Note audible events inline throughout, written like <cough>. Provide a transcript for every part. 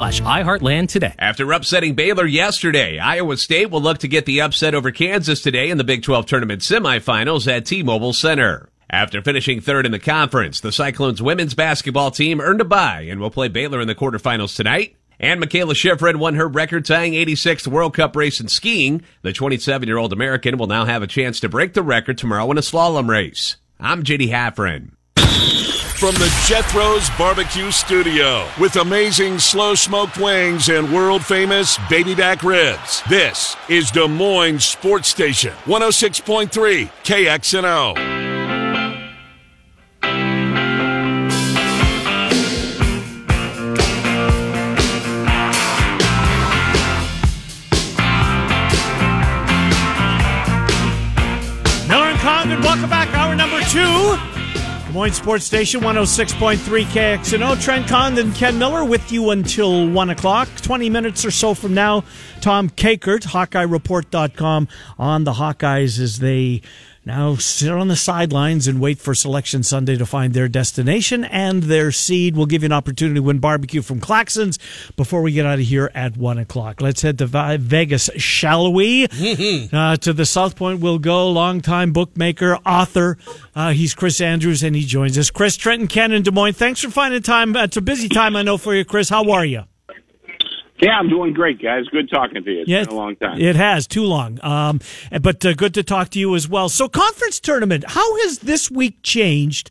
iHeartLand today. After upsetting Baylor yesterday, Iowa State will look to get the upset over Kansas today in the Big 12 tournament semifinals at T-Mobile Center. After finishing third in the conference, the Cyclones women's basketball team earned a bye and will play Baylor in the quarterfinals tonight. And Mikaela Shiffrin won her record-tying 86th World Cup race in skiing. The 27-year-old American will now have a chance to break the record tomorrow in a slalom race. I'm JD Haffren. From the Jethro's Barbecue Studio with amazing slow smoked wings and world famous baby back ribs. This is Des Moines Sports Station 106.3 KXNO. Des Moines Sports Station 106.3 KXNO. Trent Condon, Ken Miller with you until 1 o'clock. 20 minutes or so from now, Tom Kakert, HawkeyeReport.com on the Hawkeyes as they now sit on the sidelines and wait for Selection Sunday to find their destination and their seed. We'll give you an opportunity to win barbecue from Claxons before we get out of here at 1 o'clock. Let's head to Vegas, shall we? uh, to the South Point we'll go. Longtime bookmaker, author. Uh, he's Chris Andrews, and he joins us. Chris Trenton, Ken in Des Moines. Thanks for finding time. It's a busy time, I know, for you, Chris. How are you? Yeah, I'm doing great, guys. Good talking to you. It's Yeah, been a long time. It has too long, um, but uh, good to talk to you as well. So, conference tournament. How has this week changed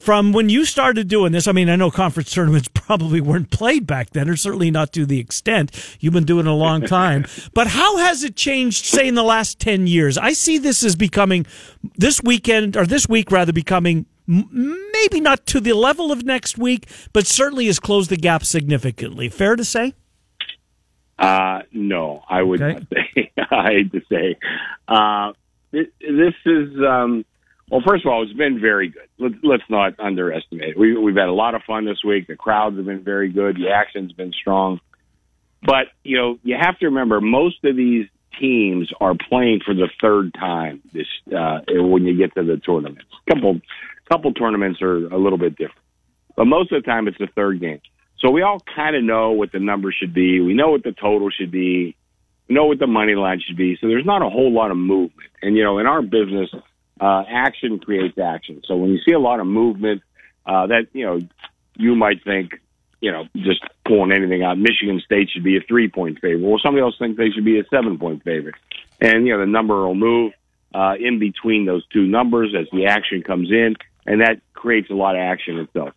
from when you started doing this? I mean, I know conference tournaments <laughs> probably weren't played back then, or certainly not to the extent you've been doing a long time. <laughs> but how has it changed, say, in the last ten years? I see this as becoming this weekend, or this week rather, becoming. Maybe not to the level of next week, but certainly has closed the gap significantly. Fair to say? Uh, no, I would Okay. not <laughs> say. I hate to say. Uh, this, this is, um, well, first of all, it's been very good. Let's, let's not underestimate it. We, we've had a lot of fun this week. The crowds have been very good. The action's been strong. But, you know, you have to remember most of these teams are playing for the third time this, uh, when you get to the tournaments. Couple, couple tournaments are a little bit different. But most of the time it's the third game. So we all kind of know what the number should be. We know what the total should be. We know what the money line should be. So there's not a whole lot of movement. And, you know, in our business, uh, action creates action. So when you see a lot of movement, uh, that, you know, you might think, you know, just pulling anything out, Michigan State should be a three point favorite. Well, somebody else thinks they should be a seven point favorite. And, you know, the number will move, uh, in between those two numbers as the action comes in. And that creates a lot of action itself.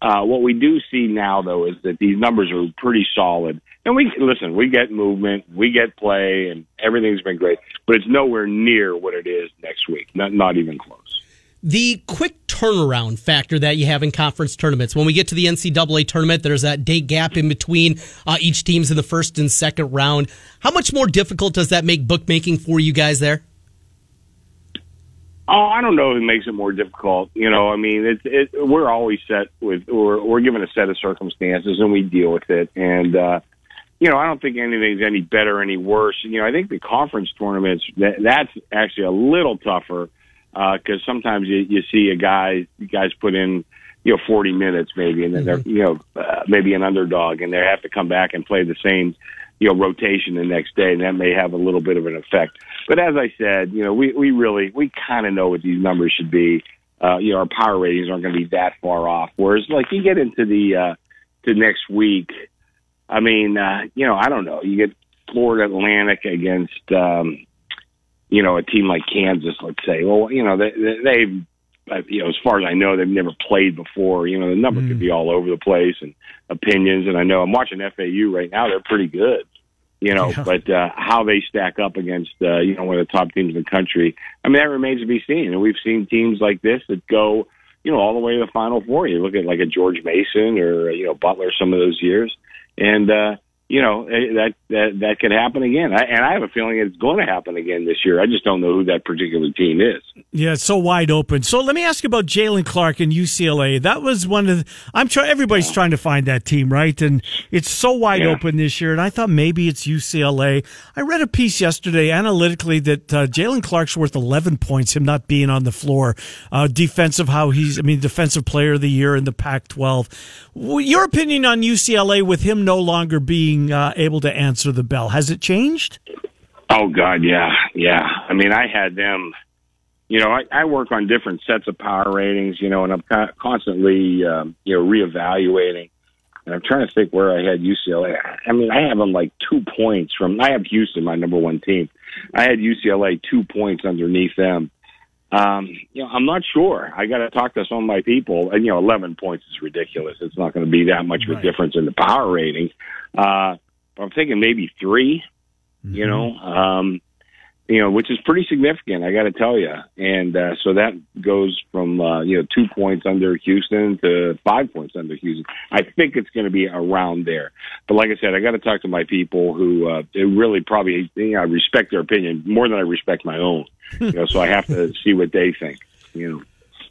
Uh, what we do see now, though, is that these numbers are pretty solid. And we listen, we get movement, we get play, and everything's been great. But it's nowhere near what it is next week. Not not even close. the quick turnaround factor that you have in conference tournaments. When we get to the NCAA tournament, there's that date gap in between uh, each team's in the first and second round. How much more difficult does that make bookmaking for you guys there? Oh, I don't know if it makes it more difficult. You know, I mean, it's it, we're always set with we're we're given a set of circumstances and we deal with it. And uh, you know, I don't think anything's any better, or any worse. You know, I think the conference tournaments that, that's actually a little tougher because sometimes you, you see a guy you guys put in you know 40 minutes maybe, and then they're you know uh, maybe an underdog, and they have to come back and play the same you know rotation the next day, and that may have a little bit of an effect. But as I said, you know, we we really we kind of know what these numbers should be. Uh, you know, our power ratings aren't going to be that far off. Whereas, like you get into the uh, to next week, I mean, uh, you know, I don't know. You get Florida Atlantic against, um, you know, a team like Kansas, let's say. Well, you know, they, they- they've, uh, you know, as far as I know, they've never played before. You know, the number could be all over the place and opinions. And I know I'm watching FAU right now; they're pretty good. You know, Yeah. but uh, how they stack up against, uh, you know, one of the top teams in the country, I mean, that remains to be seen. And we've seen teams like this that go, you know, all the way to the Final Four. You look at like a George Mason or you know Butler some of those years, and uh, you know eh, that that that could happen again. I, and I have a feeling it's going to happen again this year. I just don't know who that particular team is. Yeah, it's so wide open. So let me ask you about Jaylen Clark and UCLA. That was one of the, I'm trying. Everybody's trying to find that team, right? And it's so wide Yeah. open this year. And I thought maybe it's UCLA. I read a piece yesterday analytically that uh, Jaylen Clark's worth 11 points. Him not being on the floor, uh, defensive how he's. I mean, defensive player of the year in the Pac-12. Your opinion on UCLA with him no longer being uh, able to answer the bell has it changed? Oh God, yeah, yeah. I mean, I had them. You know, I, I work on different sets of power ratings. You know, and I'm con- constantly, um, you know, reevaluating. And I'm trying to think where I had UCLA. I mean, I have them like two points from. I have Houston, my number one team. I had UCLA two points underneath them. Um, you know, I'm not sure. I got to talk to some of my people. And you know, 11 points is ridiculous. It's not going to be that much of a Right. difference in the power rating. Uh, but I'm thinking maybe three you know, um, you know, which is pretty significant, I got to tell you. And uh, so that goes from uh, you know two points under Houston to five points under Houston. I think it's going to be around there. But like I said, I got to talk to my people who uh, really probably you know I respect their opinion more than I respect my own. you know, so I have to see what they think. You know.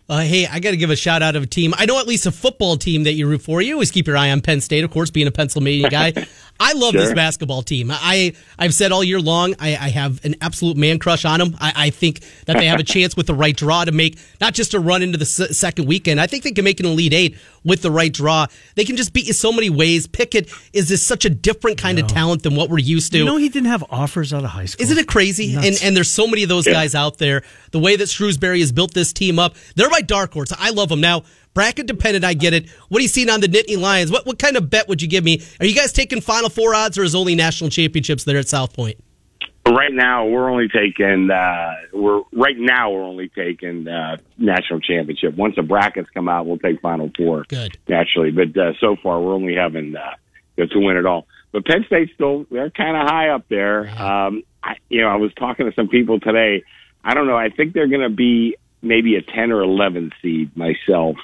Uh, hey, I got to give a shout out of a team. I know at least a football team that you root for. You always keep your eye on Penn State, of course, being a Pennsylvania guy. <laughs> I love this basketball team. I I've said all year long I, I have an absolute man crush on them. I, I think that they have a <laughs> chance with the right draw to make not just a run into the s- second weekend. I think they can make an elite eight with the right draw. They can just beat you so many ways. Pickett is just such a different kind of talent than what we're used to. You know, he didn't have offers out of high school. Isn't it crazy? Nuts. And and there's so many of those guys out there. The way that Shrewsberry has built this team up, they're my dark horse. I love them. Now, bracket dependent, I get it. What are you seeing on the Nittany Lions? What what kind of bet would you give me? Are you guys taking Final Four odds, or is only national championships there at South Point? Right now, we're only taking. Uh, we're right now we're only taking uh, national championship. Once the brackets come out, we'll take Final Four. Good. naturally. But uh, so far, we're only having uh, to win it all. But Penn State still they're kind of high up there. Um, I, you know, I was talking to some people today. I don't know. I think they're going to be maybe a ten or eleven seed myself.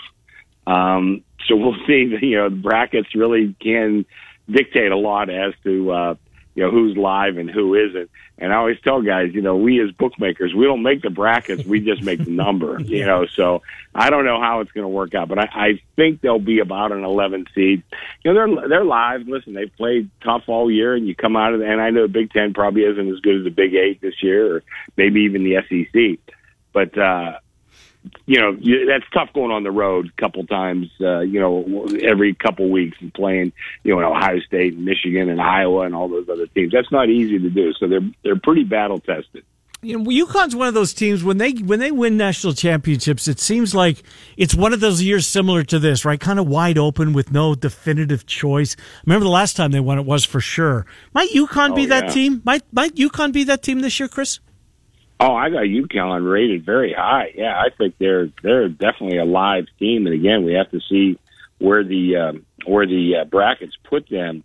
Um, so we'll <laughs> see. You know, the brackets really can dictate a lot as to uh, you know who's live and who isn't. And I always tell guys, you know, we as bookmakers, we don't make the brackets, we just make the <laughs> number. You know, so I don't know how it's going to work out, but I, I think they'll be about an 11 seed. You know, they're they're live. Listen, they've played tough all year, and you come out of the, and I know the Big Ten probably isn't as good as the Big Eight this year, or maybe even the SEC. But uh, you know that's tough going on the road a couple times. Uh, you know, every couple weeks and playing. You know, in Ohio State, and Michigan, and Iowa, and all those other teams. That's not easy to do. So they're they're pretty battle tested. you know, UConn's one of those teams when they when they win national championships, it seems like it's one of those years similar to this, right? Kind of wide open with no definitive choice. Remember the last time they won it was for sure. Might UConn be Oh, that yeah. team? Might might UConn be that team this year, Chris? Oh, I got UConn rated very high. Yeah, I think they're they're definitely a live team. And again, we have to see where the um, where the uh, brackets put them.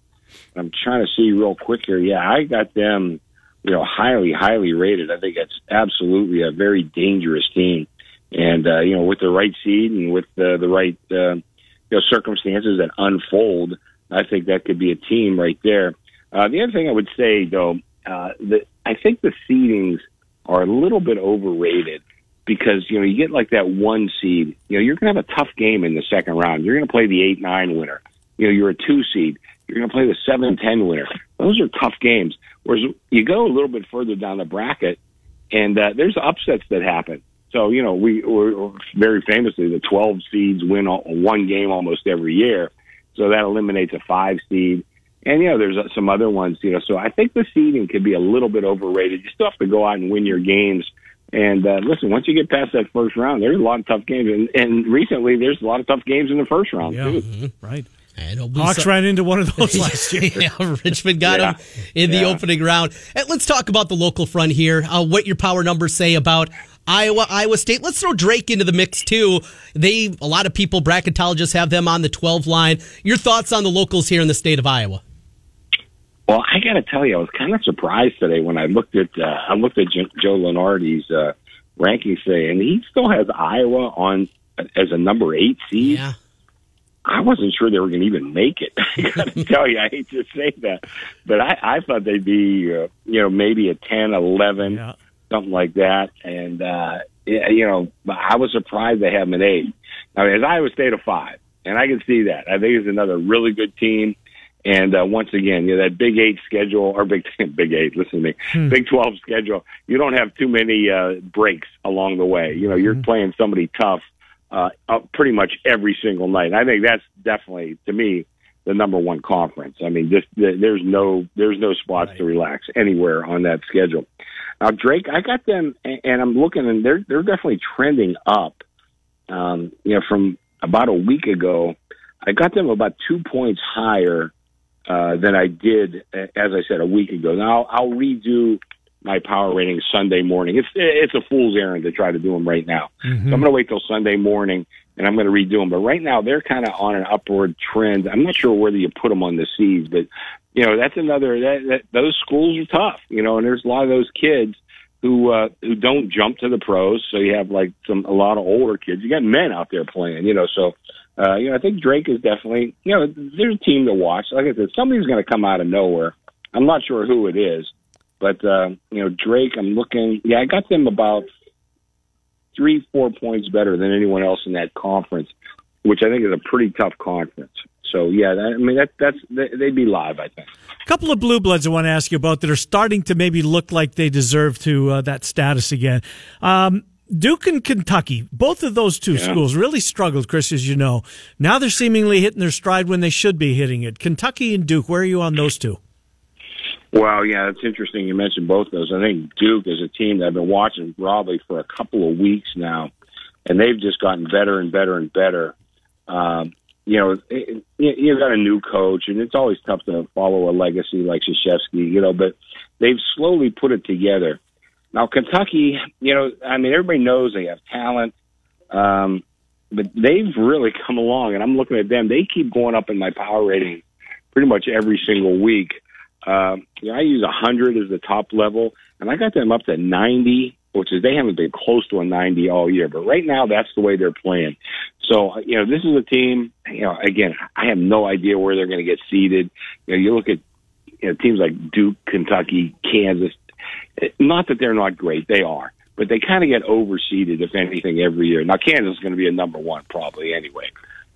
I'm trying to see real quick here. Yeah, I got them, you know, highly highly rated. I think it's absolutely a very dangerous team. And uh, you know, with the right seed and with the the right uh, you know circumstances that unfold, I think that could be a team right there. Uh, the other thing I would say though, uh, that I think the seedings are a little bit overrated because you know you get like that one seed. You know you're going to have a tough game in the second round. You're going to play the eight nine winner. You know you're a two seed. You're going to play the seven ten winner. Those are tough games. Whereas you go a little bit further down the bracket, and uh, there's upsets that happen. So you know we we're very famously the 12 seeds win one game almost every year. So that eliminates a five seed. And you know, there's uh, some other ones. You know, so I think the seeding could be a little bit overrated. You still have to go out and win your games. And uh, listen, once you get past that first round, there's a lot of tough games. And, and recently, there's a lot of tough games in the first round too. right. And Hawks so- ran into one of those <laughs> last year. yeah, Richmond got Yeah. him in the Yeah. opening round. And let's talk about the local front here. Uh, what your power numbers say about Iowa, Iowa State. Let's throw Drake into the mix too. They, a lot of people, bracketologists have them on the 12 line. Your thoughts on the locals here in the state of Iowa? Well, I got to tell you, I was kind of surprised today when I looked at uh, I looked at Jo- Joe Lunardi's uh, rankings today, and he still has Iowa on as a number eight seed. Yeah. I wasn't sure they were going to even make it. <laughs> I got to <laughs> tell you, I hate to say that, but I, I thought they'd be, uh, you know, maybe a 10, 11, Yeah. something like that. And, uh, you know, I was surprised they have them at eight. Now, as Iowa State a five, and I can see that. I think it's another really good team. And uh, once again, you know, that Big Eight schedule or Big <laughs> Big Eight, listen to me, Big Twelve schedule. You don't have too many uh, breaks along the way. You know, you're playing somebody tough uh, pretty much every single night. I think that's definitely to me the number one conference. I mean, just there's no there's no spots to relax anywhere on that schedule. Now Drake, I got them, and I'm looking, and they're they're definitely trending up. Um, you know, from about a week ago, I got them about two points higher uh, than I did, as I said, a week ago. Now I'll, I'll redo my power ratings Sunday morning. It's it's a fool's errand to try to do them right now. So I'm going to wait till Sunday morning and I'm going to redo them. But right now they're kind of on an upward trend. I'm not sure whether you put them on the seeds, but you know that's another that, that those schools are tough. You know, and there's a lot of those kids who uh, who don't jump to the pros. So you have like some a lot of older kids. You got men out there playing. You know, so uh, you know I think Drake is definitely you know there's a team to watch. Like I said, somebody's going to come out of nowhere. I'm not sure who it is, but uh, you know Drake. I'm looking. Yeah, I got them about three, four points better than anyone else in that conference, which I think is a pretty tough conference. So yeah, that, I mean that that's they- they'd be live. I think. A couple of blue bloods I want to ask you about that are starting to maybe look like they deserve to uh, that status again. Um, Duke and Kentucky, both of those two Yeah. schools really struggled, Chris, as you know. Now they're seemingly hitting their stride when they should be hitting it. Kentucky and Duke, where are you on those two? Well, yeah, it's interesting you mentioned both those. I think Duke is a team that I've been watching probably for a couple of weeks now, and they've just gotten better and better and better. Um, you know, it, you you got a new coach, and it's always tough to follow a legacy like Krzyzewski, you know, but they've slowly put it together. Now, Kentucky, you know, I mean, everybody knows they have talent, um, but they've really come along, and I'm looking at them. They keep going up in my power rating pretty much every single week. Um, you know, I use 100 as the top level, and I got them up to 90, which is they haven't been close to a 90 all year. But right now, that's the way they're playing. So, you know, this is a team. You know, again, I have no idea where they're going to get seeded. You know, you look at you know, teams like Duke, Kentucky, Kansas. Not that they're not great, they are, but they kind of get overseeded, if anything, every year. Now, Kansas is going to be a number one probably anyway,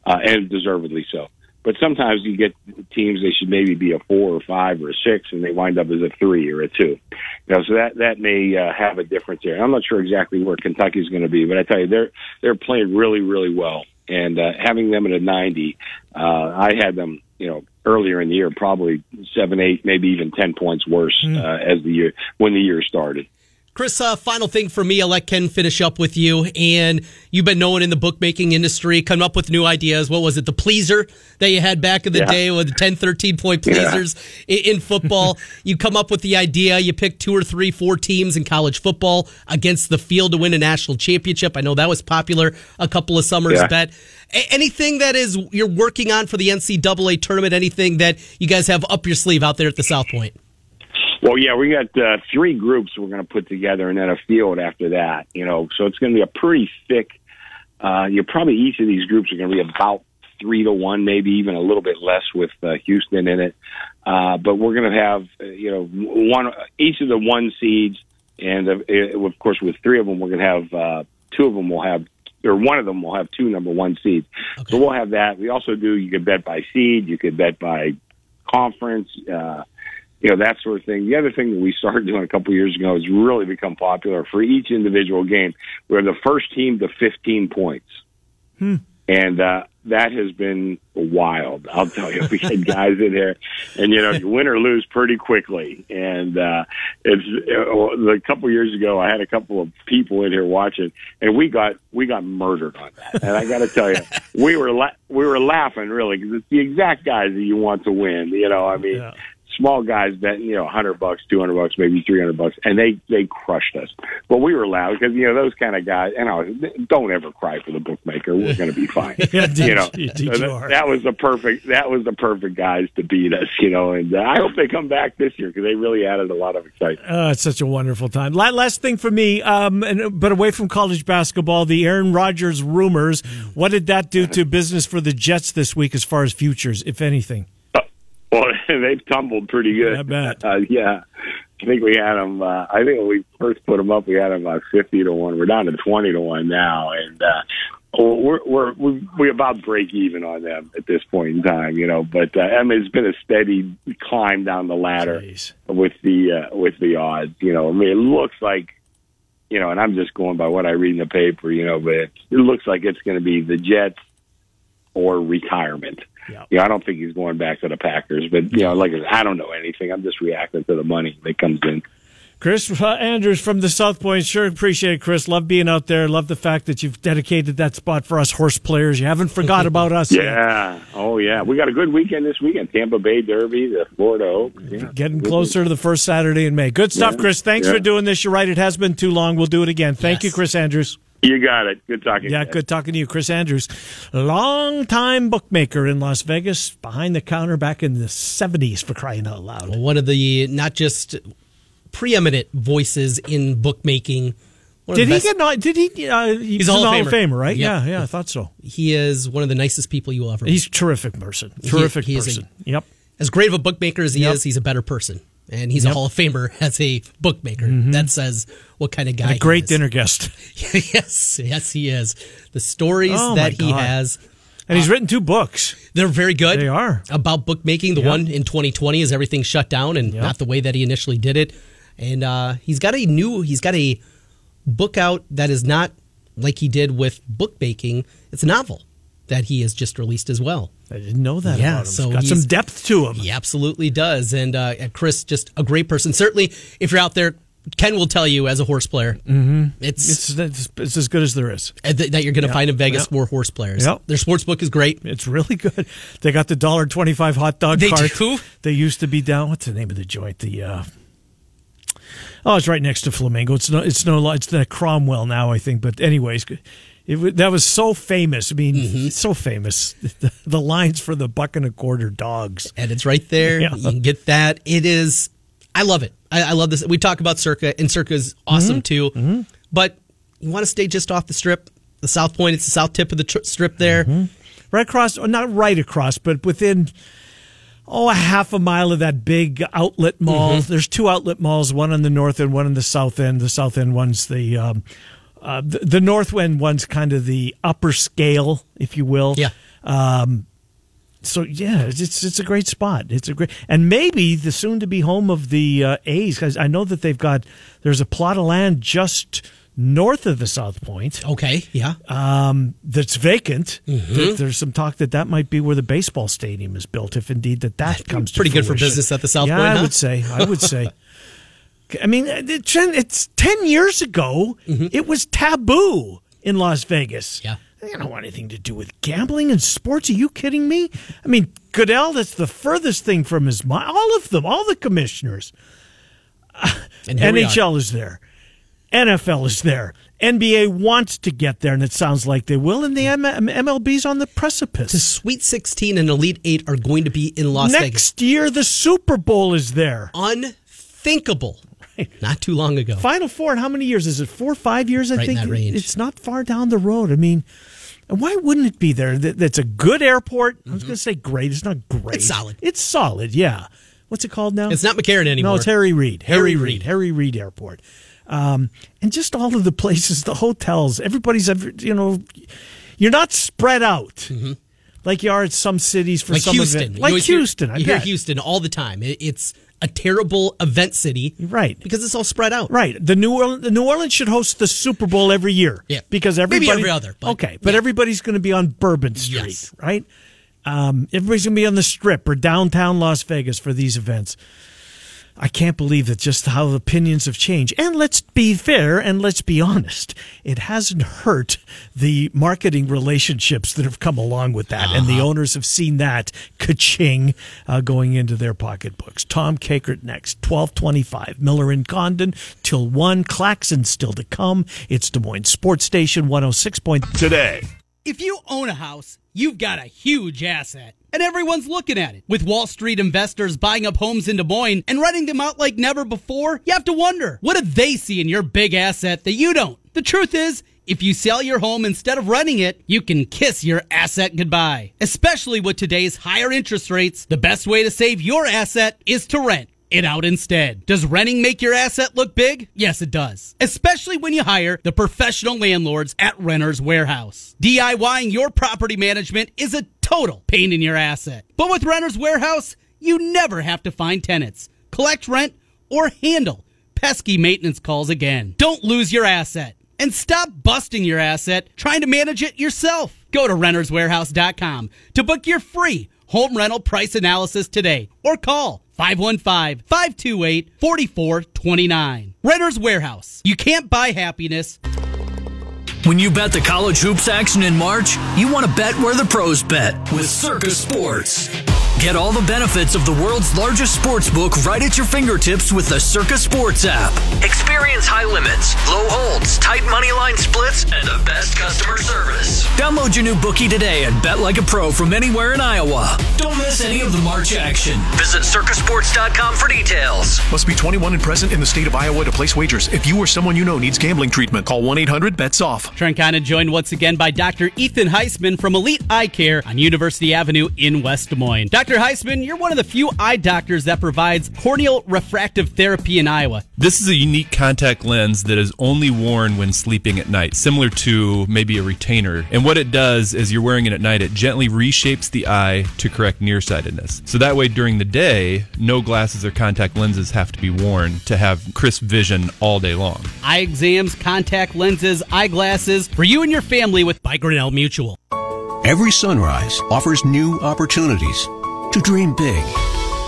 uh, and deservedly so. But sometimes you get teams they should maybe be a four or five or a six, and they wind up as a three or a two. You know, so that that may uh, have a difference there. I'm not sure exactly where Kentucky's going to be, but I tell you, they're they're playing really really well, and uh, having them at a 90, uh, I had them, you know, earlier in the year, probably seven, eight, maybe even ten points worse uh, as the year when the year started. Chris, uh, final thing for me, I'll let Ken finish up with you. And you've been known in the bookmaking industry, coming up with new ideas. What was it, the pleaser that you had back in the Yeah. day with the 10, 13 point <laughs> pleasers i in football? you come up with the idea, you pick two or three, four teams in college football against the field to win a national championship. I know that was popular a couple of summers Yeah. back. Anything that is you're working on for the NCAA tournament, anything that you guys have up your sleeve out there at the South Point? Well, yeah, we got uh, three groups we're going to put together, and then a field after that. You know, so it's going to be a pretty thick. Uh, you probably each of these groups are going to be about three to one, maybe even a little bit less with uh, Houston in it. Uh, but we're going to have, uh, you know, one each of the one seeds, and uh, uh, of course, with three of them, we're going to have uh, two of them will have. Or one of them will have two number one seeds. So we'll have that. We also do. You could bet by seed. You could bet by conference. Uh, you know that sort of thing. The other thing that we started doing a couple of years ago has really become popular for each individual game. We're the first team to 15 points, and uh, that has been wild. I'll tell you, <laughs> we had guys in there, and you know, you win or lose pretty quickly. And uh, it's uh, a couple years ago, I had a couple of people in here watching, and we got we got murdered on that. And I got to tell you, we were la- we were laughing really because it's the exact guys that you want to win. You know, I mean. Yeah. Small guys betting, you know, hundred bucks, two hundred bucks, maybe three hundred bucks, and they they crushed us. But we were loud because you know those kind of guys. And I was, don't ever cry for the bookmaker. We're going to be fine. <laughs> Yeah, you know, so that, that was the perfect. That was the perfect guys to beat us. You know, and uh, I hope they come back this year because they really added a lot of excitement. Uh, it's such a wonderful time. Last thing for me, um, and, but away from college basketball, the Aaron Rodgers rumors. What did that do to <laughs> business for the Jets this week, as far as futures, if anything? Well, <laughs> they've tumbled pretty good. I bet. Uh, yeah, I think we had them. Uh, I think when we first put them up, we had them about fifty to one. We're down to twenty to one now, and uh, we're we're we're, about break even on them at this point in time. You know, but uh, I mean, it's been a steady climb down the ladder Jeez. with the uh, with the odds. You know, I mean, it looks like. You know, and I'm just going by what I read in the paper, you know, but it looks like it's going to be the Jets or retirement. Yeah. You know, I don't think he's going back to the Packers, but you know, like I don't know anything. I'm just reacting to the money that comes in. Chris uh, Andrews from the South Point. Sure appreciate it, Chris. Love being out there. Love the fact that you've dedicated that spot for us horse players. You haven't forgot about us. yet. <laughs> Yeah. Oh, yeah. We got a good weekend this weekend. Tampa Bay Derby, the Florida Oaks. Yeah. Getting closer to the first Saturday in May. Good stuff, Yeah. Chris. Thanks Yeah. for doing this. You're right. It has been too long. We'll do it again. Thank Yes. you, Chris Andrews. You got it. Good talking. Yeah, to you. good talking to you, Chris Andrews. Long-time bookmaker in Las Vegas, behind the counter back in the 70s for crying out loud. One of the not just preeminent voices in bookmaking. Did he get not? Did he? Uh, he's a Hall of Hall of Famer. Famer, right? Yep. Yeah, yeah, I thought so. He is one of the nicest people you will ever. meet. He's a terrific person. Terrific he is a- person. yep. as great of a bookmaker as he Yep. is, he's a better person, and he's a Hall of Famer <laughs> as a bookmaker. That says what kind of guy. And a great dinner <laughs> guest. yes, yes, he is. The stories Oh, that he has, And he's written two books. they're very good. They are. about bookmaking. The Yep. one in 2020 is everything shut down and Yep. not the way that he initially did it. And uh, he's got a new, he's got a book out that is not like he did with bookmaking. It's a novel that he has just released as well. I didn't know that Yeah, about him. so Got some depth to him. He absolutely does. And uh, Chris, just a great person. Certainly, if you're out there, Ken will tell you as a horse player, mm-hmm. it's, It's, it's, as good as there is. th- that you're going to Yep. find in Vegas Yep. more horse players. Yep. Their sports book is great. It's really good. They got the dollar twenty five hot dog They cart. do? They used to be down. What's the name of the joint? The uh, oh, it's right next to Flamingo. It's no, it's no, it's the Cromwell now, I think. But anyways, it that was so famous. I mean, Mm-hmm. so famous. <laughs> The, the lines for the buck and a quarter dogs. and it's right there. Yeah. You can get that. It is. I love it. I, I love this. We talk about Circa, and Circa's awesome Mm-hmm. too. But you want to stay just off the strip, the South Point. It's the south tip of the tr- strip there. Mm-hmm. Right across, or not right across, but within oh a half a mile of that big outlet mall. Mm-hmm. There's two outlet malls, one on the north end, one on the south end. The south end one's the um, uh, the, the north end one's kind of the upper scale, if you will. Yeah. So yeah, it's it's, a great spot. It's a great, and maybe the soon to be home of the uh, A's because I know that they've got there's a plot of land just north of the South Point Okay. Yeah. um, that's vacant. Mm-hmm. There- There's some talk that that might be where the baseball stadium is built, if indeed that that comes. to Pretty good for business at the South Point. yeah, Point, I huh? would say. I would say. <laughs> I mean, it's ten years ago. It was taboo in Las Vegas. Mm-hmm. Yeah. They don't want anything to do with gambling and sports. Are you kidding me? I mean, Goodell, that's the furthest thing from his mind. All of them, all the commissioners. <sighs> And here we are. NHL is there. NFL is there. NBA wants to get there, and it sounds like they will. And the M- MLB's on the precipice. The. Sweet 16 and Elite Eight are going to be in Las Vegas. Next year, the Super Bowl is there. Unthinkable. <laughs> Not too long ago. Final four. How many years is it? Four, five years? I Right in think it's not far down the road. I mean, why wouldn't it be there? That's a good airport. I was going to say great. It's not great. Mm-hmm. It's solid. It's solid. Yeah. What's it called now? It's not McCarran anymore. No, it's Harry Reid. Harry, Harry Reid. Reid. Harry Reid Airport. Um, and just all of the places, the hotels, everybody's, ever- you know, you're not spread out like you are at some cities for Mm-hmm. like some Houston. event. You Like hear- Houston, I you hear. Houston all the time. It, it's a terrible event city. Right. Because it's all spread out. Right. The New Orleans, the New Orleans should host the Super Bowl every year. Yeah. Because Maybe every other, but- okay, but yeah. everybody's going to be on Bourbon Street, Yes. right? Um, everybody's going to be on the Strip or downtown Las Vegas for these events. I can't believe that just how opinions have changed. And let's be fair and let's be honest. It hasn't hurt the marketing relationships that have come along with that. Uh-huh. And the uh-huh. owners have seen that ka-ching uh, going into their pocketbooks. Tom Kakert next, 1225. Miller and Condon till 1. Claxon still to come. It's Des Moines Sports Station 106. Point. Today. If you own a house, you've got a huge asset and everyone's looking at it. With Wall Street investors buying up homes in Des Moines and renting them out like never before, you have to wonder what do they see in your big asset that you don't? The truth is, if you sell your home instead of renting it, you can kiss your asset goodbye. Especially with today's higher interest rates, the best way to save your asset is to rent it out instead. Does renting make your asset look big? Yes, it does. Especially when you hire the professional landlords at Renter's Warehouse. DIYing your property management is a total pain in your asset. But with Renter's Warehouse, you never have to find tenants, collect rent, or handle pesky maintenance calls again. Don't lose your asset and stop busting your asset trying to manage it yourself. Go to renterswarehouse.com to book your free home rental price analysis today or call 515 528 4429. Renter's Warehouse. You can't buy happiness. When you bet the college hoops action in March, you want to bet where the pros bet with Circa Sports. Get all the benefits of the world's largest sports book right at your fingertips with the Circa Sports app. Experience high limits, low holds, tight money line splits, and the best customer service. Download your new bookie today and bet like a pro from anywhere in Iowa. Don't miss any of the March action. Visit circasports.com for details. Must be 21 and present in the state of Iowa to place wagers. If you or someone you know needs gambling treatment, call 1 800 bets off. Trent Condon joined once again by Dr. Ethan Heisman from Elite Eye Care on University Avenue in West Des Moines. Dr. Dr. Heisman, you're one of the few eye doctors that provides corneal refractive therapy in Iowa. This is a unique contact lens that is only worn when sleeping at night, similar to maybe a retainer. And what it does is you're wearing it at night, it gently reshapes the eye to correct nearsightedness. So that way during the day, no glasses or contact lenses have to be worn to have crisp vision all day long. Eye exams, contact lenses, eyeglasses for you and your family with by Grinnell Mutual. Every sunrise offers new opportunities to dream big,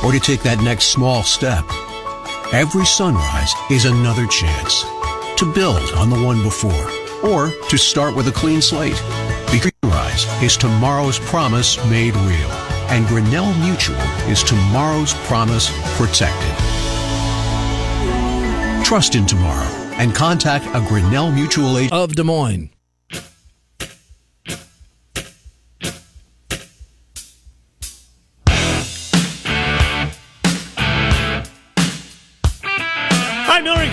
or to take that next small step. Every sunrise is another chance to build on the one before, or to start with a clean slate. Because sunrise is tomorrow's promise made real, and Grinnell Mutual is tomorrow's promise protected. Trust in tomorrow and contact a Grinnell Mutual agent of Des Moines.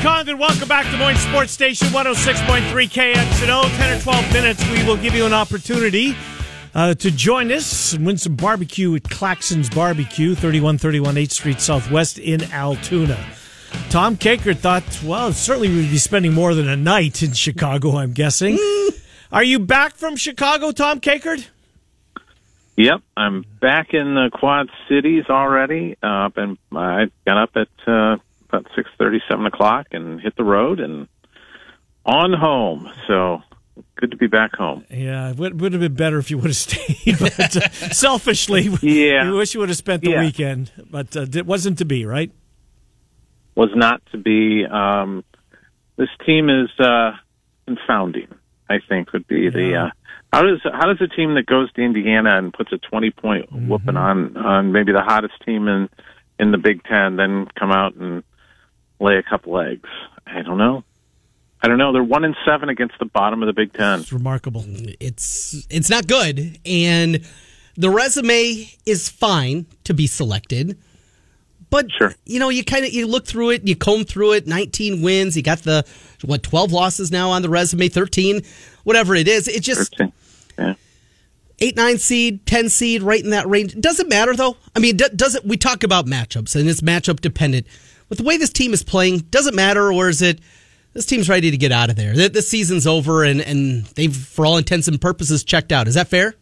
Condon, welcome back to Des Moines Sports Station 106.3 KXNO. 10 or 12 minutes, we will give you an opportunity uh, to join us and win some barbecue at Claxon's Barbecue, 3131 8th Street Southwest in Altoona. Tom Kakert thought, well, certainly we'd be spending more than a night in Chicago, I'm guessing. <laughs> Are you back from Chicago, Tom Kakert? Yep, I'm back in the Quad Cities already. Uh, and I got up at uh, about six thirty, seven o'clock, and hit the road and on home. So good to be back home. Yeah, it would, would have been better if you would have <laughs> stayed. But uh, <laughs> selfishly, <laughs> yeah, we wish you would have spent the yeah. weekend, but uh, it wasn't to be, right? Was not to be. Um, this team is uh, confounding. I think would be yeah. the. Uh, how does how does a team that goes to Indiana and puts a twenty point mm-hmm. whooping on on maybe the hottest team in in the Big Ten then come out and lay a couple eggs. I don't know. I don't know. They're one in seven against the bottom of the Big Ten. It's remarkable. It's it's not good, and the resume is fine to be selected. But sure. you know, you kind of you look through it, you comb through it. Nineteen wins. You got the what twelve losses now on the resume. Thirteen, whatever it is. It just 13. yeah. Eight, nine seed, ten seed, right in that range. Doesn't matter though. I mean, does it? We talk about matchups, and it's matchup dependent with the way this team is playing, does it matter, or is it this team's ready to get out of there? This season's over, and and they've, for all intents and purposes, checked out. Is that fair?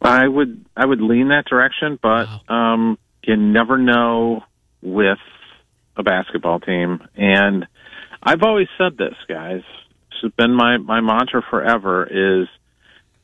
I would I would lean that direction, but wow. um, you never know with a basketball team. And I've always said this, guys. This has been my my mantra forever: is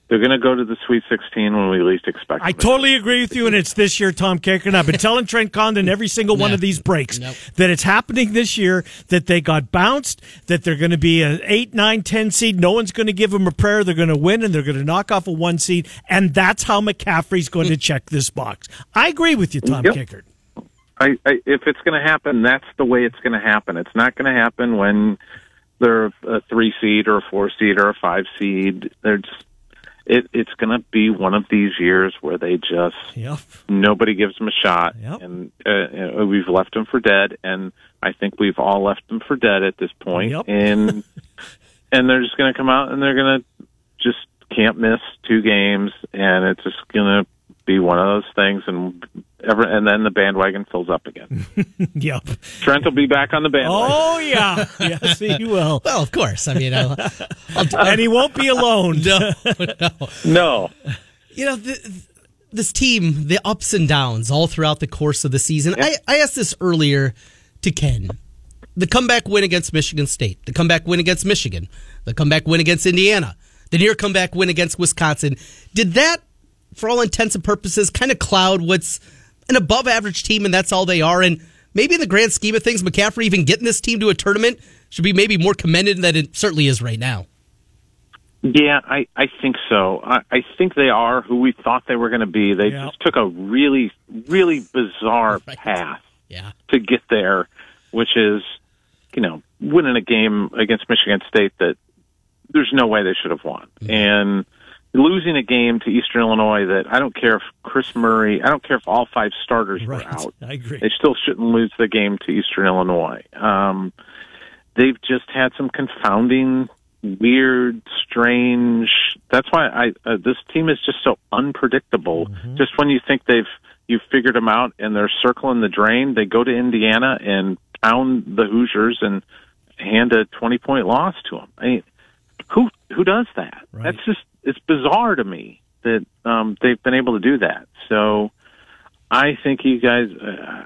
they're going to go to the Sweet 16 when we least expect. Them. I totally agree with you, and it's this year, Tom Kakert. And I've been <laughs> telling Trent Condon every single one Yeah. of these breaks Nope. that it's happening this year, that they got bounced, that they're going to be an 8, 9, 10 seed. No one's going to give them a prayer. They're going to win, and they're going to knock off a one seed. And that's how McCaffrey's going to hmm. check this box. I agree with you, Tom Yep. Kakert. I, I, if it's going to happen, that's the way it's going to happen. It's not going to happen when they're a three seed or a four seed or a five seed. They're just, it, it's going to be one of these years where they just Yep. nobody gives them a shot, Yep. and uh, uh, we've left them for dead. And I think we've all left them for dead at this point. Yep. And <laughs> and they're just going to come out and they're going to just can't miss two games, and it's just going to be one of those things. And ever and then the bandwagon fills up again. <laughs> Yep. Trent will be back on the bandwagon. Oh, yeah. yes, he will. <laughs> Well, of course. I mean, I'll, I'll, And he won't be alone. <laughs> no, no. No, You know, the, this team, the ups and downs all throughout the course of the season. I, I asked this earlier to Ken. The comeback win against Michigan State, the comeback win against Michigan, the comeback win against Indiana, the near comeback win against Wisconsin. Did that, for all intents and purposes, kind of cloud what's an above average team and that's all they are? And maybe in the grand scheme of things, McCaffrey even getting this team to a tournament should be maybe more commended than it certainly is right now. Yeah, I, I think so. I, I think they are who we thought they were going to be. They Yeah. just took a really, really bizarre <laughs> Right. path Yeah. to get there, which is, you know, winning a game against Michigan State that there's no way they should have won. Mm-hmm. And losing a game to Eastern Illinois that I don't care if Kris Murray, I don't care if all five starters Right. were out. I agree. They still shouldn't lose the game to Eastern Illinois. Um, they've just had some confounding, weird, strange. That's why I uh, this team is just so unpredictable. Just when you think they've you've figured them out and they're circling the drain, they go to Indiana and pound the Hoosiers and hand a twenty point loss to them. I mean, who who does that? Right. That's just it's bizarre to me that um, they've been able to do that. So I think you guys. Uh,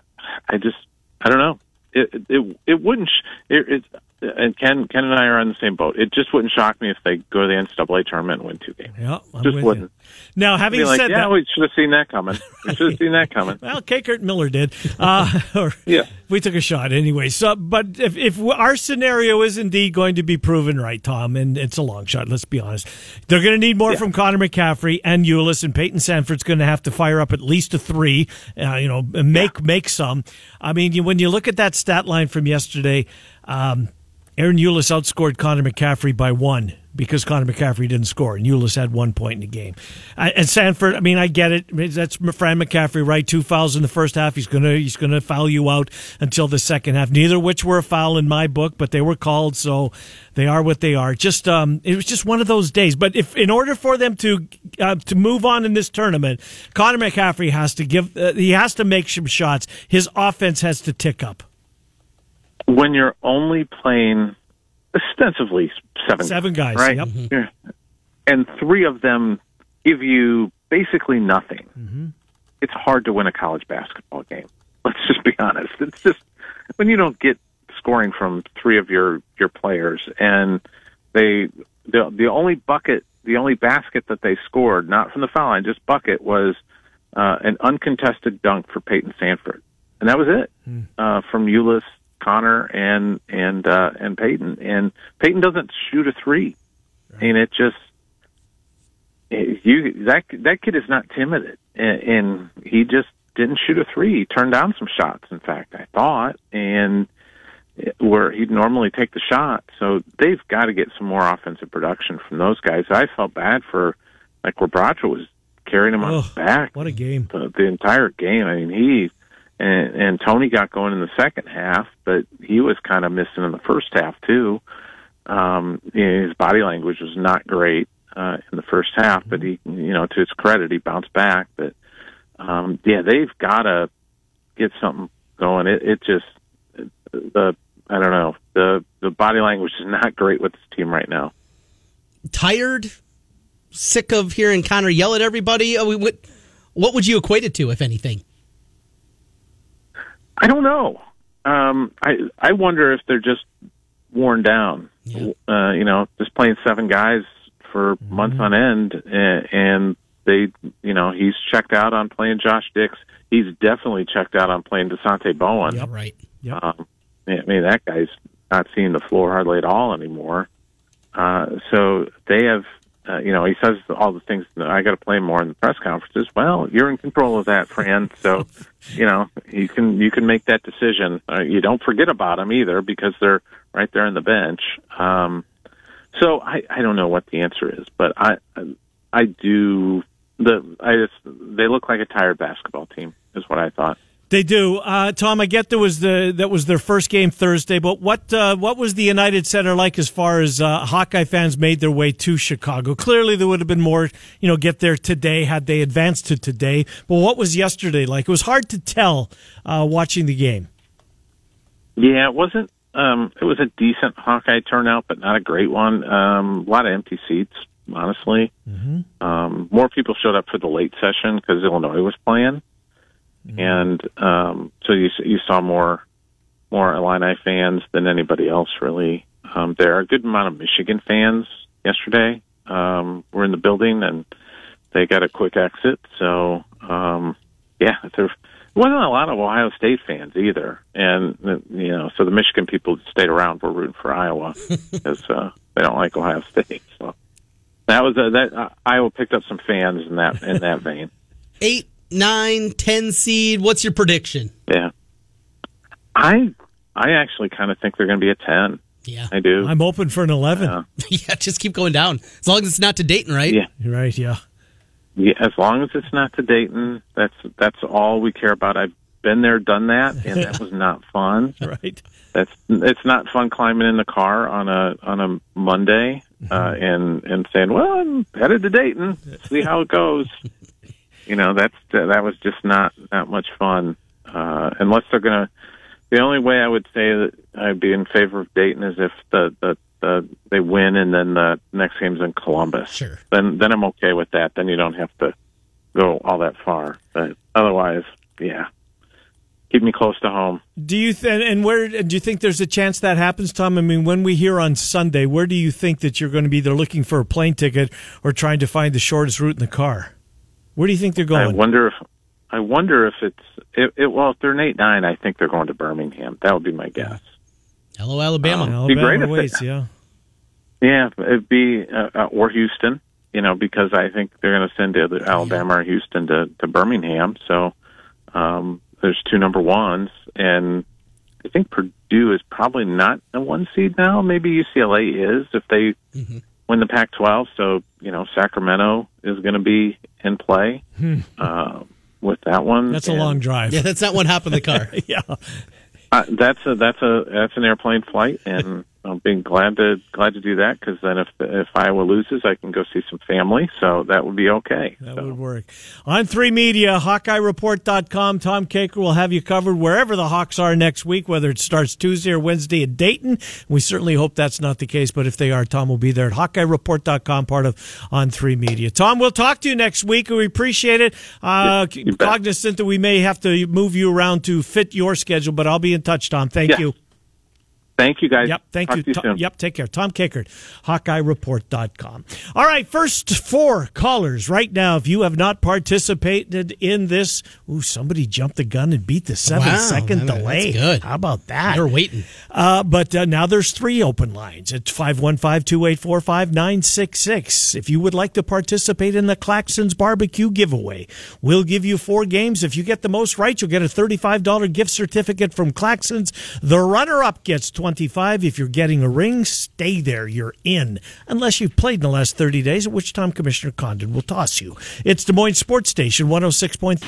I just I don't know. It it it wouldn't. Sh- it, it and Ken Ken and I are on the same boat. It just wouldn't shock me if they go to the NCAA tournament and win two games. Yeah, I'm just with wouldn't. you. Now, having like, said yeah, that, we should have seen that coming. We <laughs> should have seen that coming. Well, Kakert Miller did. Uh, <laughs> Yeah. we took a shot anyway. So, but if, if our scenario is indeed going to be proven right, Tom, and it's a long shot, let's be honest, they're going to need more from Connor McCaffrey and Ulis, and Payton Sandfort's going to have to fire up at least a three. Uh, you know, make make some. I mean, you, when you look at that stat line from yesterday. Um, Ahron Ulis outscored Connor McCaffrey by one because Connor McCaffrey didn't score, and Eulis had one point in the game. And Sandfort, I mean, I get it. That's Fran McCaffrey, right? Two fouls in the first half. He's gonna he's gonna foul you out until the second half. Neither which were a foul in my book, but they were called, so they are what they are. Just um, it was just one of those days. But if in order for them to uh, to move on in this tournament, Connor McCaffrey has to give uh, he has to make some shots. His offense has to tick up. When you're only playing ostensibly seven Seven guys, right? yep. And three of them give you basically nothing. Mm-hmm. It's hard to win a college basketball game. <laughs> Let's just be honest. It's just when you don't get scoring from three of your your players, and they the the only bucket, the only basket that they scored, not from the foul line, just bucket was uh, an uncontested dunk for Payton Sandfort, and that was it uh, from Ulis, Connor, and and uh, and Payton. And Payton doesn't shoot a three, and it just it- you that that kid is not timid, and, and he just didn't shoot a three. He turned down some shots. In fact, I thought, and where he'd normally take the shot. So they've got to get some more offensive production from those guys. I felt bad for like Rebraca was carrying him on his back What a game! the, the entire game. I mean, he and, and Tony got going in the second half, but he was kind of missing in the first half too. Um, his body language was not great uh, in the first half, but he, you know, to his credit, he bounced back. But um, yeah, they've got to get something going. It, it just the I don't know the the body language is not great with this team right now. tired, sick of hearing Connor yell at everybody? Uh, what would you equate it to, if anything? I don't know. Um, I I wonder if they're just worn down. Uh, you know, just playing seven guys for months on end, and, and they, you know, he's checked out on playing Josh Dix. He's definitely checked out on playing Dasonte Bowen. Yep. Right. Yep. Um, I mean, that guy's not seeing the floor hardly at all anymore. Uh, so they have, uh, you know, he says all the things. that I got to play more in the press conferences. Well, you're in control of that, Fran. So, <laughs> you know, you can you can make that decision. Uh, you don't forget about them either because they're right there on the bench. Um, so I I don't know what the answer is, but I I do the I just they look like a tired basketball team is what I thought. They do, uh, Tom. I get there was the that was their first game Thursday, but what uh, what was the United Center like as far as uh, Hawkeye fans made their way to Chicago? Clearly, there would have been more, you know, get there today had they advanced to today. But what was yesterday like? It was hard to tell uh, watching the game. Yeah, it wasn't. Um, it was a decent Hawkeye turnout, but not a great one. Um, a lot of empty seats, honestly. Mm-hmm. Um, more people showed up for the late session because Illinois was playing, and um, so you you saw more more Illini fans than anybody else really um, there. A good amount of Michigan fans yesterday um, were in the building, and they got a quick exit. So um, yeah, <laughs> there wasn't a lot of Ohio State fans either, and you know, so the Michigan people that stayed around were rooting for Iowa <laughs> because uh, they don't like Ohio State. So that was a, that uh, Iowa picked up some fans in that in that vein. <laughs> Eight, nine, ten seed. What's your prediction? Yeah, I I actually kind of think they're going to be a ten. Yeah, I do. I'm open for an eleven. Yeah. <laughs> yeah, just keep going down as long as it's not to Dayton, right? Yeah. Right. Yeah. Yeah, as long as it's not to Dayton, that's that's all we care about. I've been there, done that, and that was not fun. <laughs> Right. That's it's not fun climbing in the car on a on a Monday uh, and and saying, "Well, I'm headed to Dayton. See how it goes." <laughs> You know, that's that was just not not much fun. Uh, unless they're gonna, the only way I would say that I'd be in favor of Dayton is if the the, the they win and then the next game's in Columbus. Sure. Then then I'm okay with that. Then you don't have to go all that far. But otherwise, yeah, keep me close to home. Do you th- and where do you think there's a chance that happens, Tom? I mean, when we hear on Sunday, where do you think that you're going to be? They're looking for a plane ticket or trying to find the shortest route in the car. Where do you think they're going? I wonder if I wonder if it's it, it well if they're an eight nine, I think they're going to Birmingham. That would be my guess. Hello, Alabama. Um, be great Alabama if it- yeah. <laughs> Yeah, it'd be uh, uh, or Houston, you know, because I think they're going to send either Alabama or Houston to to Birmingham. So um, there's two number ones, and I think Purdue is probably not a one seed now. Maybe UCLA is if they win the Pac-12. So you know, Sacramento is going to be in play uh, with that one. Hmm. That's a long drive. Yeah, that's not one hop in the car. <laughs> yeah. Uh, that's a that's a that's an airplane flight, and I'm being glad to glad to do that because then if if Iowa loses, I can go see some family, so that would be okay. That would work. On 3 Media, HawkeyeReport.com, Tom Kakert will have you covered wherever the Hawks are next week, whether it starts Tuesday or Wednesday at Dayton. We certainly hope that's not the case, but if they are, Tom will be there at HawkeyeReport.com, part of On 3 Media. Tom, we'll talk to you next week. We appreciate it. Uh, cognizant that we may have to move you around to fit your schedule, but I'll be in touch, Tom. Thank Yeah. you. Thank you guys. Yep, thank Talk you. To you Tom- soon. Yep, take care. Tom Kakert, HawkeyeReport.com. All right, first four callers right now. If you have not participated in this, ooh, somebody jumped the gun and beat the seven Wow, second I delay. that's good. How about that? They're waiting. Uh, but uh, now there's three open lines. It's 515-284-5966. If you would like to participate in the Claxons Barbecue giveaway, we'll give you four games. If you get the most right, you'll get a $35 gift certificate from Claxons. The runner-up gets 25. If you're getting a ring, stay there. You're in. Unless you've played in the last 30 days, at which time Commissioner Condon will toss you. It's Des Moines Sports Station 106.3.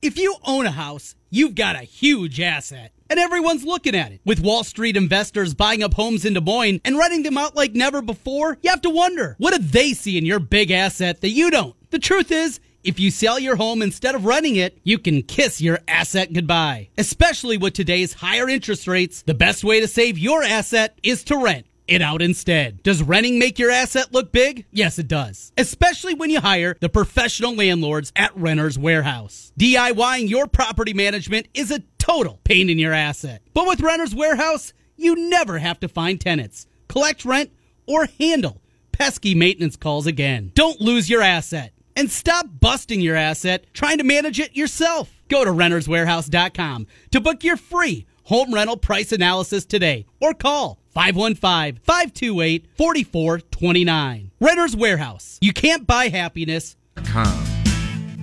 If you own a house, you've got a huge asset. And everyone's looking at it. With Wall Street investors buying up homes in Des Moines and renting them out like never before, you have to wonder what do they see in your big asset that you don't? The truth is, if you sell your home instead of renting it, you can kiss your asset goodbye. Especially with today's higher interest rates, the best way to save your asset is to rent it out instead. Does renting make your asset look big? Yes, it does. Especially when you hire the professional landlords at Renter's Warehouse. DIYing your property management is a total pain in your asset. But with Renter's Warehouse, you never have to find tenants, collect rent, or handle pesky maintenance calls again. Don't lose your asset. And stop busting your asset trying to manage it yourself. Go to renterswarehouse.com to book your free home rental price analysis today or call 515-528-4429. Renters Warehouse. You can't buy happiness.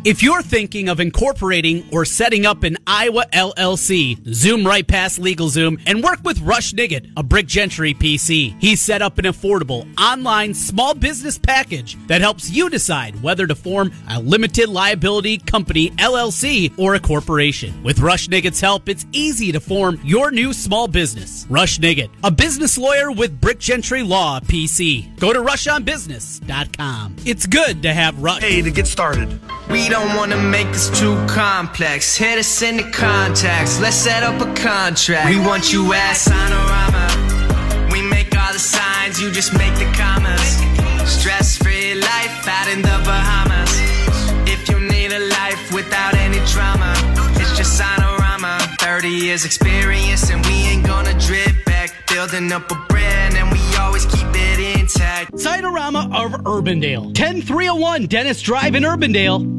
If you're thinking of incorporating or setting up an Iowa LLC, zoom right past LegalZoom and work with Rush Nigut, a Brick Gentry PC. He set up an affordable online small business package that helps you decide whether to form a limited liability company LLC or a corporation. With Rush Nigut's help, it's easy to form your new small business. Rush Nigut, a business lawyer with Brick Gentry Law PC. Go to rushonbusiness.com. It's good to have Rush. Hey, to get started. We don't wanna make this too complex. Hit us in the contacts. Let's set up a contract. We want you at Signarama. We make all the signs, you just make the commas. Stress free life out in the Bahamas. If you need a life without any drama, it's just Signarama. 30 years experience, and we ain't gonna drip back. Building up a brand, and we always keep it intact. Signarama of Urbandale. 10301 Dennis Drive in Urbandale.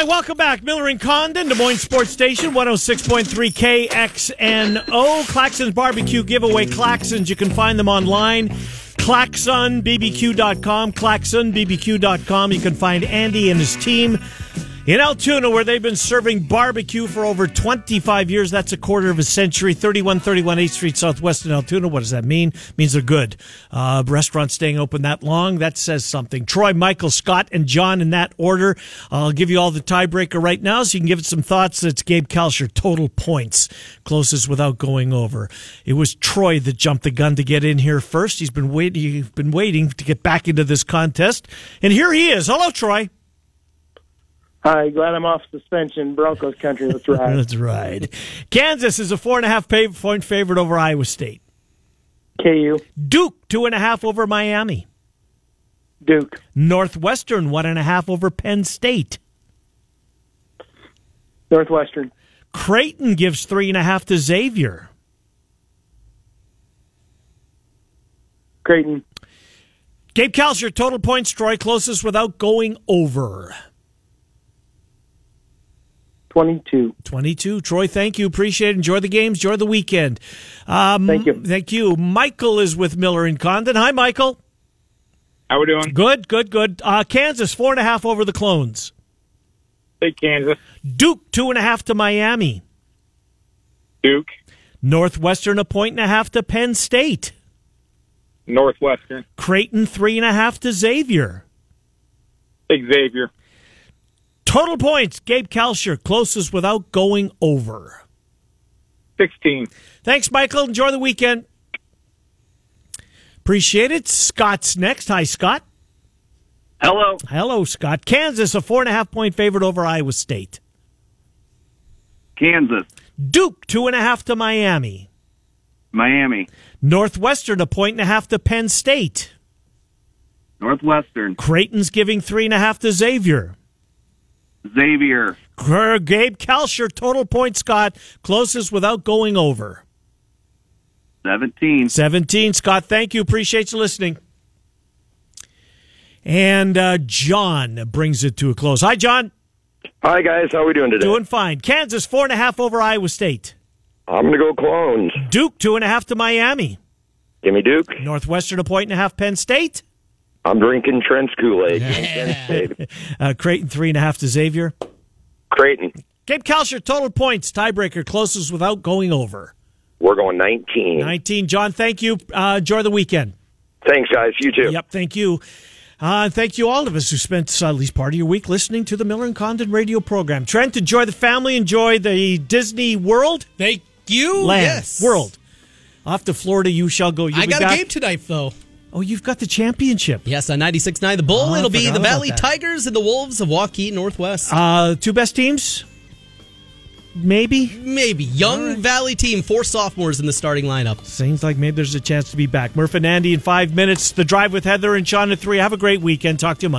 Right, welcome back. Miller and Condon, Des Moines Sports Station, 106.3 KXNO. Claxon's Barbecue Giveaway. Claxons, you can find them online. ClaxonBBQ.com. ClaxonBBQ.com. You can find Andy and his team in Altoona, where they've been serving barbecue for over 25 years. That's a quarter of a century. 3131 8th Street Southwest in Altoona. What does that mean? It means they're good. Uh, restaurant staying open that long, that says something. Troy, Michael, Scott, and John in that order. I'll give you all the tiebreaker right now so you can give it some thoughts. It's Gabe Kalscheur, total points. Closest without going over. It was Troy that jumped the gun to get in here first. He's been waiting, he's been waiting to get back into this contest. And here he is. Hello, Troy. Hi, glad I'm off suspension. Broncos country. Let's <laughs> ride. Let's ride. Kansas is a four and a half point favorite over Iowa State. KU. Duke two and a half over Miami. Duke. Northwestern one and a half over Penn State. Northwestern. Creighton gives three and a half to Xavier. Creighton. Gabe Kalscheur, total points, Troy closest without going over. 22. 22. Troy, thank you. Appreciate it. Enjoy the games. Enjoy the weekend. Um, thank you. Thank you. Michael is with Miller and Condon. Hi, Michael. How are we doing? Good, good, good. Uh, Kansas, four and a half over the Clones. Take Kansas. Duke, two and a half to Miami. Duke. Northwestern, a point and a half to Penn State. Northwestern. Creighton, three and a half to Xavier. Xavier. Total points, Gabe Kalscheur, closest without going over. 16. Thanks, Michael. Enjoy the weekend. Appreciate it. Scott's next. Hi, Scott. Hello. Hello, Scott. Kansas, a four and a half point favorite over Iowa State. Kansas. Duke, two and a half to Miami. Miami. Northwestern, a point and a half to Penn State. Northwestern. Creighton's giving three and a half to Xavier. Xavier. Gabe Kalscheur, total point, Scott. Closest without going over. 17. 17. Scott, thank you. Appreciate you listening. And uh, John brings it to a close. Hi, John. Hi, guys. How are we doing today? Doing fine. Kansas, four and a half over Iowa State. I'm going to go clones. Duke, two and a half to Miami. Give me Duke. Northwestern, a point and a half Penn State. I'm drinking Trent's Kool Aid. uh, Creighton, three and a half to Xavier. Creighton. Gabe Kalscheur, total points, tiebreaker, closest without going over. We're going 19. 19. John, thank you. Uh, enjoy the weekend. Thanks, guys. You too. Yep, thank you. Uh, thank you, all of us who spent at least part of your week listening to the Miller and Condon radio program. Trent, enjoy the family, enjoy the Disney World. Thank you. Land. Yes. World. Off to Florida, you shall go. You'll I got back- a game tonight, though. Oh, you've got the championship. Yes, on 96.9 The Bull. Oh, It'll be the Valley. Tigers and the Wolves of Waukee Northwest. Uh, two best teams? Maybe? Maybe. Young Valley team, four sophomores in the starting lineup. Seems like maybe there's a chance to be back. Murph and Andy in five minutes. The drive with Heather and Sean at three. Have a great weekend. Talk to you Monday.